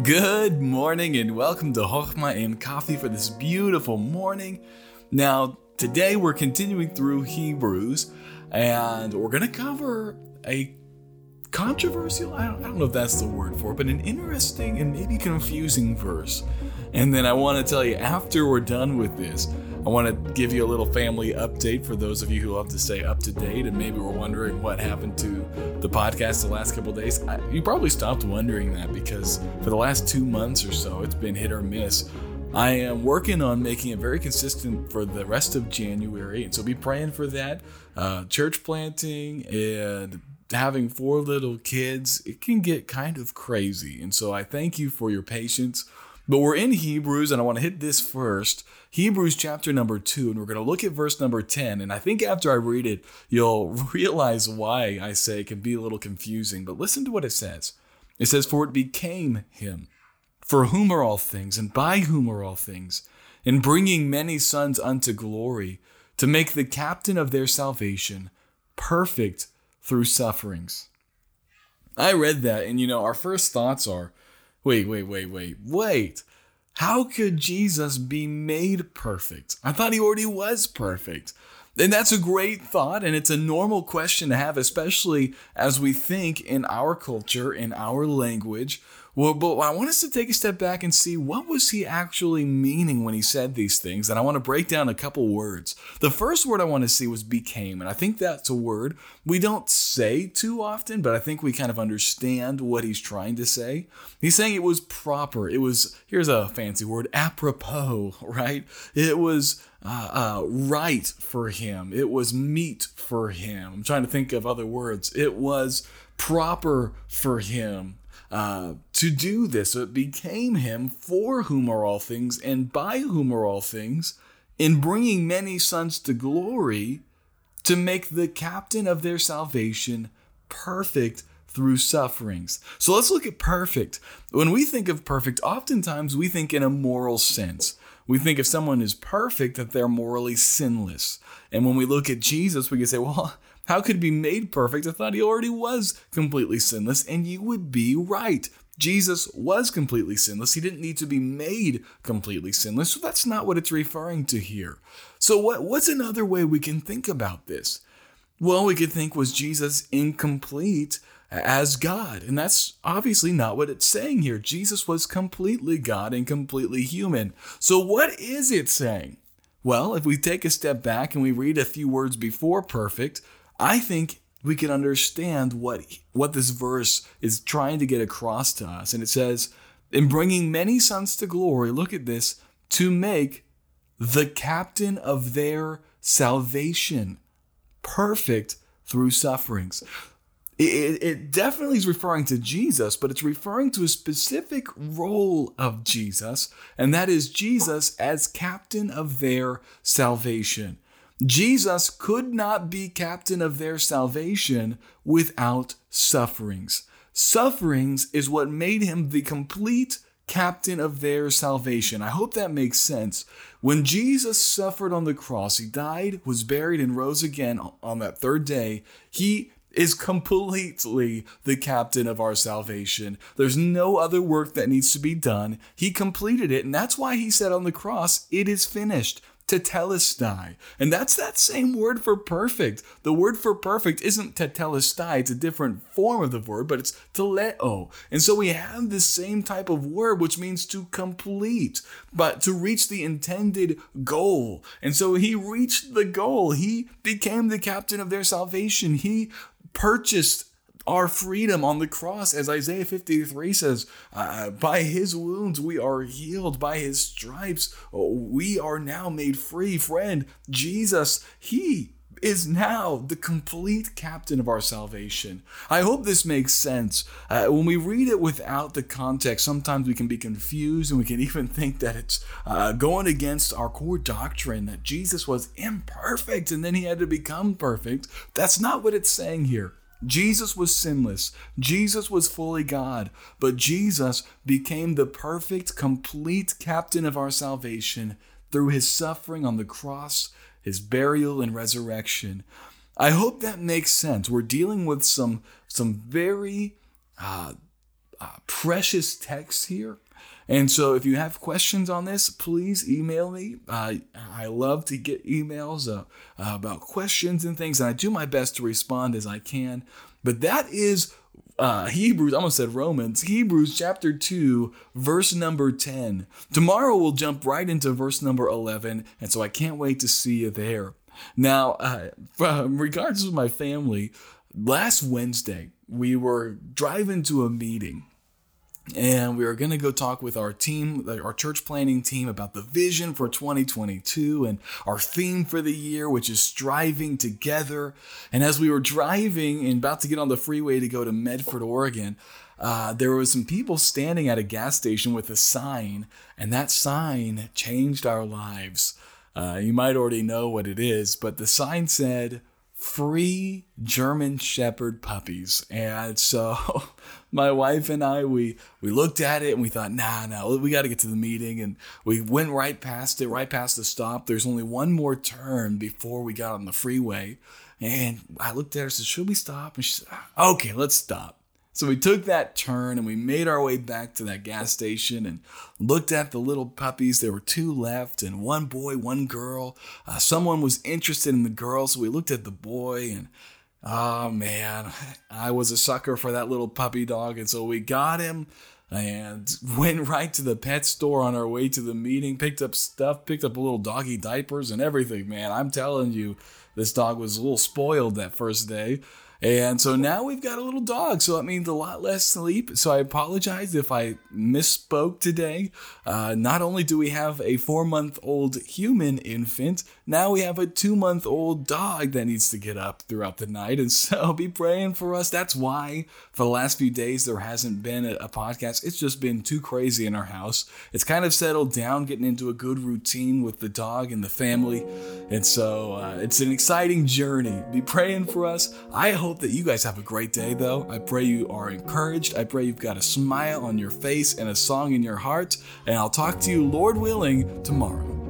Good morning and welcome to Hochma and Coffee for this beautiful morning. Now, today we're continuing through Hebrews and we're going to cover a controversial, I don't, I don't know if that's the word for it, but an interesting and maybe confusing verse. And then I want to tell you after we're done with this, I want to give you a little family update for those of you who love to stay up to date and maybe were wondering what happened to the podcast the last couple days. I, you probably stopped wondering that because for the last two months or so, it's been hit or miss. I am working on making it very consistent for the rest of January, and so be praying for that. Uh, church planting and having four little kids, it can get kind of crazy. And so I thank you for your patience. But we're in Hebrews, and I want to hit this first. Hebrews chapter number two, and we're going to look at verse number 10. And I think after I read it, you'll realize why I say it can be a little confusing. But listen to what it says it says, For it became him, for whom are all things, and by whom are all things, in bringing many sons unto glory, to make the captain of their salvation perfect through sufferings. I read that, and you know, our first thoughts are, wait, wait, wait, wait, wait. How could Jesus be made perfect? I thought he already was perfect. And that's a great thought, and it's a normal question to have, especially as we think in our culture, in our language, well, but I want us to take a step back and see what was he actually meaning when he said these things. And I want to break down a couple words. The first word I want to see was became, and I think that's a word we don't say too often, but I think we kind of understand what he's trying to say. He's saying it was proper. It was here's a fancy word, apropos, right? It was uh, uh, right for him. It was meet for him. I'm trying to think of other words. It was proper for him uh, to do this. So it became him for whom are all things and by whom are all things, in bringing many sons to glory, to make the captain of their salvation perfect through sufferings. So let's look at perfect. When we think of perfect, oftentimes we think in a moral sense. We think if someone is perfect, that they're morally sinless. And when we look at Jesus, we can say, well, how could he be made perfect? I thought he already was completely sinless, and you would be right. Jesus was completely sinless. He didn't need to be made completely sinless. So that's not what it's referring to here. So what, what's another way we can think about this? Well, we could think was Jesus incomplete as God? And that's obviously not what it's saying here. Jesus was completely God and completely human. So what is it saying? Well, if we take a step back and we read a few words before perfect, I think we can understand what what this verse is trying to get across to us. And it says, "In bringing many sons to glory, look at this, to make the captain of their salvation perfect through sufferings." It, it, definitely is referring to Jesus, but it's referring to a specific role of Jesus, and that is Jesus as captain of their salvation. Jesus could not be captain of their salvation without sufferings. Sufferings is what made him the complete captain of their salvation. I hope that makes sense. When Jesus suffered on the cross, he died, was buried, and rose again on that third day, he is completely the captain of our salvation. There's no other work that needs to be done. He completed it, and that's why he said on the cross, It is finished tetelestai. And that's that same word for perfect. The word for perfect isn't tetelestai, it's a different form of the word, but it's teleo. And so we have this same type of word, which means to complete, but to reach the intended goal. And so he reached the goal. He became the captain of their salvation. He purchased our freedom on the cross, as Isaiah 53 says, uh, by his wounds we are healed, by his stripes we are now made free. Friend, Jesus, he is now the complete captain of our salvation. I hope this makes sense. Uh, when we read it without the context, sometimes we can be confused and we can even think that it's uh, going against our core doctrine that Jesus was imperfect and then he had to become perfect. That's not what it's saying here. Jesus was sinless. Jesus was fully God. But Jesus became the perfect, complete captain of our salvation through his suffering on the cross, his burial, and resurrection. I hope that makes sense. We're dealing with some, some very uh, uh, precious texts here. And so, if you have questions on this, please email me. Uh, I love to get emails uh, uh, about questions and things, and I do my best to respond as I can. But that is uh, Hebrews, I almost said Romans, Hebrews chapter 2, verse number 10. Tomorrow we'll jump right into verse number 11, and so I can't wait to see you there. Now, uh, regards to my family, last Wednesday we were driving to a meeting and we were going to go talk with our team, our church planning team, about the vision for 2022 and our theme for the year, which is striving together. And as we were driving and about to get on the freeway to go to Medford, Oregon, uh, there was some people standing at a gas station with a sign, and that sign changed our lives. Uh, you might already know what it is, but the sign said, free German Shepherd puppies. And so my wife and I, we, we looked at it and we thought, nah, nah, we got to get to the meeting. And we went right past it, right past the stop. There's only one more turn before we got on the freeway. And I looked at her and said, should we stop? And she said, okay, let's stop. So we took that turn and we made our way back to that gas station and looked at the little puppies. There were two left and one boy, one girl. Uh, someone was interested in the girl, so we looked at the boy and oh man, I was a sucker for that little puppy dog. And so we got him and went right to the pet store on our way to the meeting, picked up stuff, picked up a little doggy diapers and everything, man. I'm telling you, this dog was a little spoiled that first day. And so now we've got a little dog. So that means a lot less sleep. So I apologize if I misspoke today. Uh, not only do we have a four month old human infant, now we have a two month old dog that needs to get up throughout the night. And so be praying for us. That's why for the last few days there hasn't been a, a podcast. It's just been too crazy in our house. It's kind of settled down, getting into a good routine with the dog and the family. And so uh, it's an exciting journey. Be praying for us. I hope hope that you guys have a great day, though. I pray you are encouraged. I pray you've got a smile on your face and a song in your heart. And I'll talk to you, Lord willing, tomorrow.